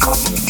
cosmic.